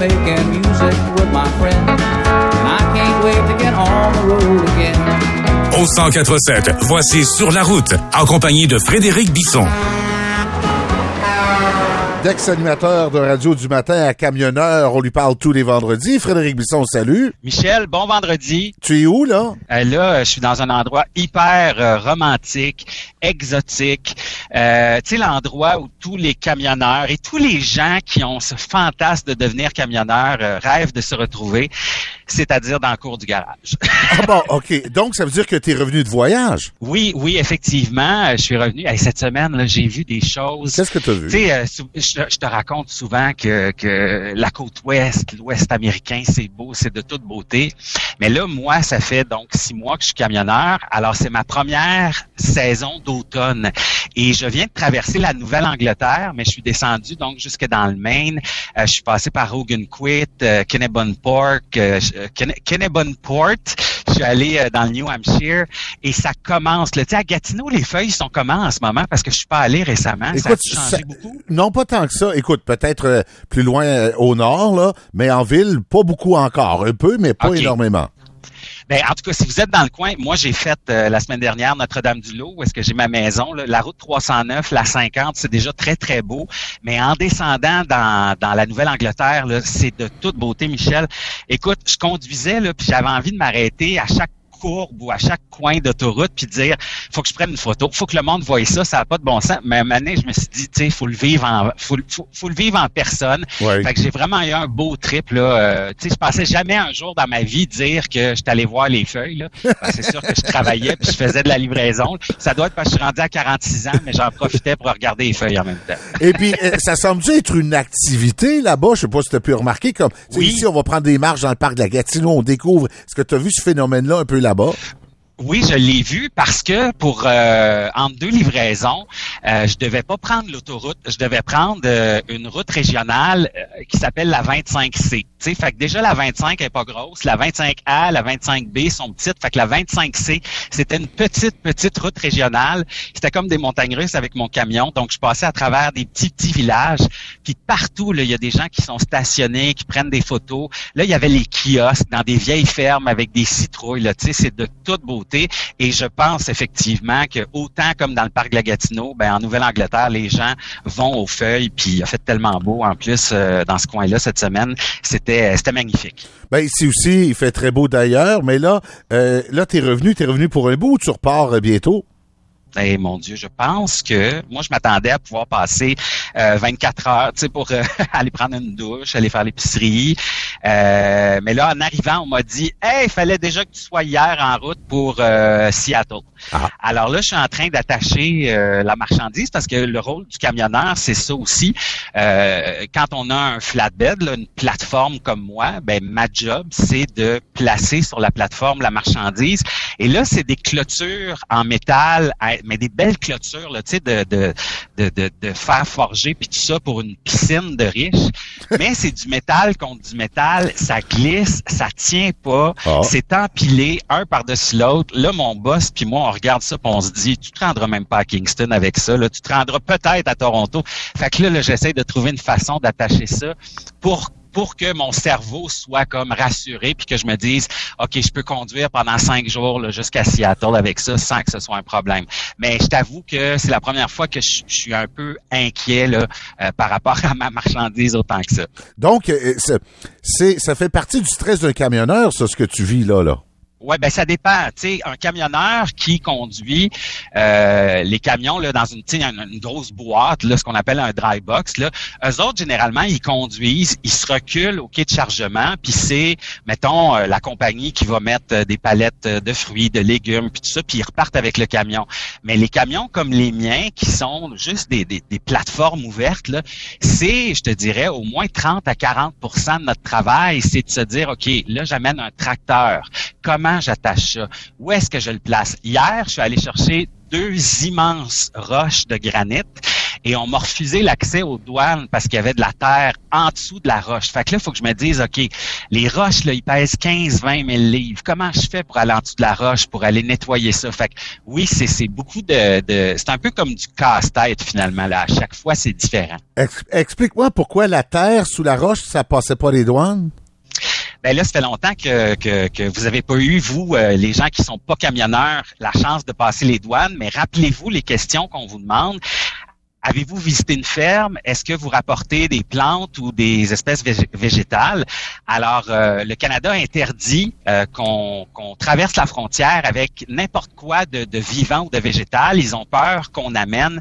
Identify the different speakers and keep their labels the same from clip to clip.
Speaker 1: making.
Speaker 2: Au 147, voici Sur la route, en compagnie de Frédéric Bisson.
Speaker 3: D'ex-animateur de radio du matin à camionneur, on lui parle tous les vendredis. Frédéric Bisson, salut.
Speaker 4: Michel, bon vendredi.
Speaker 3: Tu es où, là?
Speaker 4: Euh, là, je suis dans un endroit hyper euh, romantique, exotique. Euh, tu sais, l'endroit où tous les camionneurs et tous les gens qui ont ce fantasme de devenir camionneur euh, rêvent de se retrouver, c'est-à-dire dans le cours du garage.
Speaker 3: ah bon, OK. Donc, ça veut dire que tu es revenu de voyage?
Speaker 4: Oui, oui, effectivement. Je suis revenu. Hey, cette semaine, là, j'ai vu des choses.
Speaker 3: Qu'est-ce que tu as vu?
Speaker 4: Tu sais, euh, je, je, te raconte souvent que, que la côte ouest, l'ouest américain, c'est beau, c'est de toute beauté. Mais là, moi, ça fait donc six mois que je suis camionneur. Alors, c'est ma première saison d'automne. Et je viens de traverser la Nouvelle-Angleterre, mais je suis descendu donc jusque dans le Maine. Euh, je suis passé par euh, Kennebunport, euh, Kennebunport. Je suis allé euh, dans le New Hampshire et ça commence. Tu sais, à Gatineau, les feuilles sont comment en ce moment? Parce que je suis pas allé récemment.
Speaker 3: Écoute,
Speaker 4: ça a changé beaucoup?
Speaker 3: Non, pas tant que ça. Écoute, peut-être euh, plus loin euh, au nord, là, mais en ville, pas beaucoup encore. Un peu, mais pas énormément.
Speaker 4: Ben, en tout cas, si vous êtes dans le coin, moi j'ai fait euh, la semaine dernière Notre-Dame-du-Lot, où est-ce que j'ai ma maison. la route 309, la 50, c'est déjà très, très beau. Mais en descendant dans, la Nouvelle-Angleterre, c'est de toute beauté, Michel. Écoute, je conduisais, là, puis j'avais envie de m'arrêter à chaque courbe ou à chaque coin d'autoroute puis dire faut que je prenne une photo, faut que le monde voie ça, ça n'a pas de bon sens. Mais à un moment donné, je me suis dit, tu sais, faut le vivre en faut, le- faut, faut le vivre en personne.
Speaker 3: Ouais.
Speaker 4: Fait que j'ai vraiment eu un beau trip là. Euh, tu sais, je pensais jamais un jour dans ma vie dire que j'étais allé voir les feuilles là. Que c'est sûr que je travaillais puis je faisais de la livraison. Ça doit être parce que je suis rendu à 46 ans, mais j'en profitais pour regarder les feuilles en même temps.
Speaker 3: Et puis, euh, ça semble être une activité là-bas? Je sais pas si tu as pu remarquer. Comme,
Speaker 4: Oui.
Speaker 3: ici, on va prendre des marches dans le parc de la Gatineau, on découvre. Est-ce que tu as vu ce phénomène-là un peu là-bas?
Speaker 4: Oui, je l'ai vu parce que pour euh, entre deux livraisons, euh, je devais pas prendre l'autoroute, je devais prendre euh, une route régionale euh, qui s'appelle la 25C. Tu sais, fait que déjà la 25 est pas grosse, la 25A, la 25B sont petites, fait que la 25C, c'était une petite petite route régionale. C'était comme des montagnes russes avec mon camion, donc je passais à travers des petits petits villages, puis partout il y a des gens qui sont stationnés, qui prennent des photos. Là, il y avait les kiosques dans des vieilles fermes avec des citrouilles tu sais, c'est de toute beauté et je pense effectivement que autant comme dans le parc de la Gatineau, ben en Nouvelle-Angleterre, les gens vont aux feuilles puis il a fait tellement beau en plus euh, dans ce coin-là cette semaine, c'était c'était magnifique.
Speaker 3: Ben ici aussi, il fait très beau d'ailleurs, mais là, euh, là, t'es revenu, t'es revenu pour un bout ou tu repars euh, bientôt?
Speaker 4: Eh mon Dieu, je pense que moi je m'attendais à pouvoir passer euh, 24 heures, tu sais, pour euh, aller prendre une douche, aller faire l'épicerie. Euh, mais là, en arrivant, on m'a dit, hey, il fallait déjà que tu sois hier en route pour euh, Seattle.
Speaker 3: Ah.
Speaker 4: Alors là, je suis en train d'attacher euh, la marchandise parce que le rôle du camionneur, c'est ça aussi. Euh, quand on a un flatbed, là, une plateforme comme moi, ben ma job, c'est de placer sur la plateforme la marchandise. Et là, c'est des clôtures en métal, à- mais des belles clôtures, là, tu sais, de, de, de, de, fer forgé puis tout ça pour une piscine de riches. mais c'est du métal contre du métal, ça glisse, ça tient pas,
Speaker 3: Ah.
Speaker 4: c'est empilé un par-dessus l'autre. Là, mon boss puis moi, on regarde ça puis on se dit, tu te rendras même pas à Kingston avec ça, là, tu te rendras peut-être à Toronto. Fait que là, là j'essaie de trouver une façon d'attacher ça pour pour que mon cerveau soit comme rassuré puis que je me dise OK, je peux conduire pendant cinq jours jusqu'à Seattle avec ça sans que ce soit un problème. Mais je t'avoue que c'est la première fois que je, suis un peu inquiet là, euh, par rapport à ma marchandise autant que ça.
Speaker 3: Donc, euh, c'est, c'est- ça fait partie du stress d'un camionneur, ça, ce que tu vis là, là.
Speaker 4: Ouais, ben ça dépend. Tu sais, un camionneur qui conduit euh, les camions là dans une, une grosse boîte, là, ce qu'on appelle un dry box. Là, eux autres généralement ils conduisent, ils se reculent au quai de chargement, puis c'est, mettons, euh, la compagnie qui va mettre euh, des palettes euh, de fruits, de légumes, puis tout ça, puis ils repartent avec le camion. Mais les camions comme les miens, qui sont juste des, des, des plateformes ouvertes, là, c'est, je te dirais, au moins 30 à 40% de notre travail, c'est de se dire, OK, là, j'amène un tracteur. Comment j'attache ça? Où est-ce que je le place? Hier, je suis allé chercher deux immenses roches de granit et on m'a refusé l'accès aux douanes parce qu'il y avait de la terre en dessous de la roche. Fait que là, il faut que je me dise, OK, les roches, là, ils pèsent 15, 20 000 livres. Comment je fais pour aller en dessous de la roche, pour aller nettoyer ça? Fait que oui, c'est, beaucoup de, de c'est un peu comme du casse-tête finalement. Là. À chaque fois, c'est différent.
Speaker 3: Ex- Explique-moi pourquoi la terre sous la roche, ça passait pas les douanes?
Speaker 4: Ben là, ça fait longtemps que, que, vous avez pas eu, vous, euh, les gens qui sont pas camionneurs, la chance de passer les douanes, mais rappelez-vous les questions qu'on vous demande. Avez-vous visité une ferme? Est-ce que vous rapportez des plantes ou des espèces végé- végétales? Alors, euh, le Canada interdit euh, qu'on qu'on traverse la frontière avec n'importe quoi de, de vivant ou de végétal. Ils ont peur qu'on amène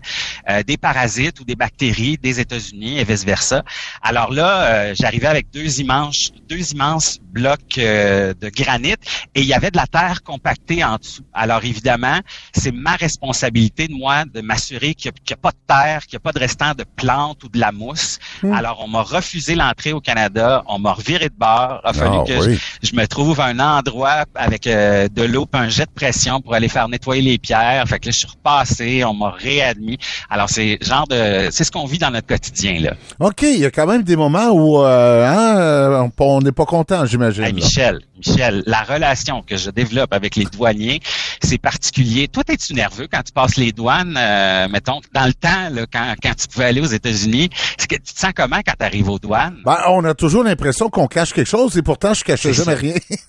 Speaker 4: euh, des parasites ou des bactéries des États-Unis et vice-versa. Alors là, euh, j'arrivais avec deux immenses, deux immenses blocs euh, de granit et il y avait de la terre compactée en dessous. Alors évidemment, c'est ma responsabilité de moi de m'assurer qu'il n'y a, pas de terre, qu'il n'y a pas de restant de plantes ou de la mousse. Alors on m'a refusé l'entrée au Canada, on m'a reviré de bord. Il a fallu
Speaker 3: Ah,
Speaker 4: que
Speaker 3: oui.
Speaker 4: je, je me trouve un endroit avec euh, de l'eau et un jet de pression pour aller faire nettoyer les pierres. Fait que là, je suis repassé, on m'a réadmis. Alors c'est genre de, c'est ce qu'on vit dans notre quotidien là.
Speaker 3: OK, il y a quand même des moments où euh, hein, euh, on n'est pas content, j'imagine.
Speaker 4: Hey. Michel, Michel, la relation que je développe avec les douaniers, c'est particulier. Toi, es-tu nerveux quand tu passes les douanes, euh, mettons, dans le temps, là, quand, quand tu pouvais aller aux États-Unis? Que tu te sens comment quand tu arrives aux douanes?
Speaker 3: Ben, on a toujours l'impression qu'on cache quelque chose et pourtant je cachais jamais rien.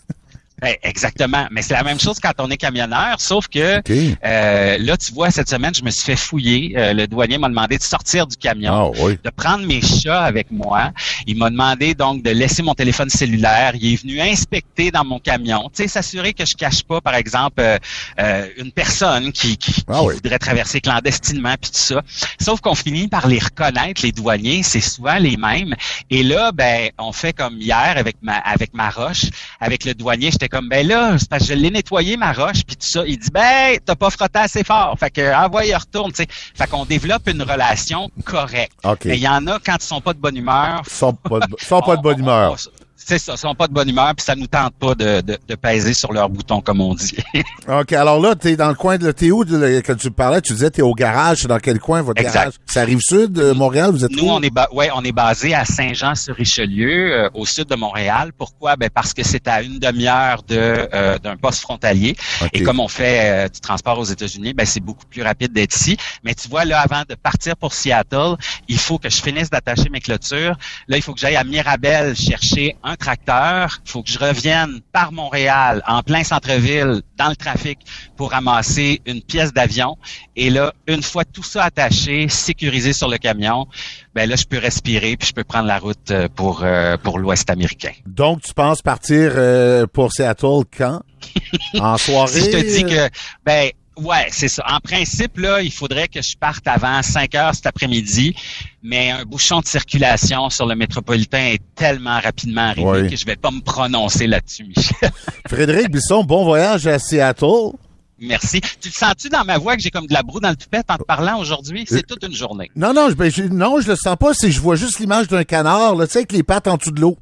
Speaker 4: Ben, exactement. Mais c'est la même chose quand on est camionneur, sauf que euh, là, tu vois, cette semaine, je me suis fait fouiller. Euh, le douanier m'a demandé de sortir du camion.
Speaker 3: Ah oui.
Speaker 4: de prendre mes chats avec moi. Il m'a demandé donc de laisser mon téléphone cellulaire. Il est venu inspecter dans mon camion, tu sais, s'assurer que je cache pas, par exemple, euh, euh, une personne qui, qui,
Speaker 3: Ah
Speaker 4: qui
Speaker 3: oui.
Speaker 4: voudrait traverser clandestinement puis tout ça. Sauf qu'on finit par les reconnaître, les douaniers, c'est souvent les mêmes. Et là, ben, on fait comme hier avec ma avec ma roche, avec le douanier. J'étais comme, ben là, c'est parce que je l'ai nettoyé ma roche puis tout ça. Il dit, ben, t'as pas frotté assez fort. Fait que, envoie, il retourne. Tu sais, fait qu'on développe une relation correcte.
Speaker 3: OK.
Speaker 4: Mais il y en a quand ils sont pas de bonne humeur.
Speaker 3: Ils sont pas de, ils sont pas de
Speaker 4: on-
Speaker 3: bonne
Speaker 4: on-
Speaker 3: humeur.
Speaker 4: C'est ça, sont pas de bonne humeur, puis ça nous tente pas de, de, de peser sur leur bouton, comme on dit.
Speaker 3: OK, alors là, t'es dans le coin de... T'es où, de- quand tu parlais, tu disais t'es au garage, c'est dans quel coin, votre
Speaker 4: Exact.
Speaker 3: garage? Ça arrive sud de Montréal, vous êtes
Speaker 4: Nous,
Speaker 3: où?
Speaker 4: on est, ba- ouais, on est basé à Saint-Jean-sur-Richelieu, euh, au sud de Montréal. Pourquoi? Ben parce que c'est à une demi-heure de euh, d'un poste frontalier. Et comme on fait euh, du transport aux États-Unis, ben c'est beaucoup plus rapide d'être ici. Mais tu vois, là, avant de partir pour Seattle, il faut que je finisse d'attacher mes clôtures. Là, il faut que j'aille à Mirabel chercher un tracteur. Il faut que je revienne par Montréal, en plein centre-ville, dans le trafic, pour ramasser une pièce d'avion. Et là, une fois tout ça attaché, sécurisé sur le camion, ben là, je peux respirer puis je peux prendre la route euh, pour euh, pour l'Ouest américain.
Speaker 3: Donc, tu penses partir euh, pour Seattle quand? en soirée?
Speaker 4: Si je te dis que, ben, ouais, c'est ça. En principe, là, il faudrait que je parte avant 5 heures cet après-midi, mais un bouchon de circulation sur le métropolitain est tellement rapidement arrivé
Speaker 3: Oui.
Speaker 4: que je vais pas me prononcer là-dessus, Michel.
Speaker 3: Frédéric Bisson, bon voyage à Seattle.
Speaker 4: Merci. Tu le sens-tu dans ma voix que j'ai comme de la broue dans le toupette en te parlant aujourd'hui?
Speaker 3: Euh,
Speaker 4: C'est toute une journée.
Speaker 3: Non, non, je, ben, je- non, je le sens pas, c'est je vois juste l'image d'un canard, là, tu sais, avec les pattes en dessous de l'eau.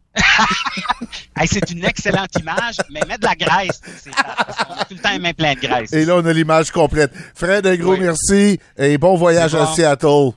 Speaker 4: Hey, c'est une excellente image, mais mets de la graisse. Parce a tout le temps les mains pleines de graisse.
Speaker 3: Et là, on a l'image complète. Fred, un gros
Speaker 4: Oui.
Speaker 3: merci et bon voyage à. Seattle.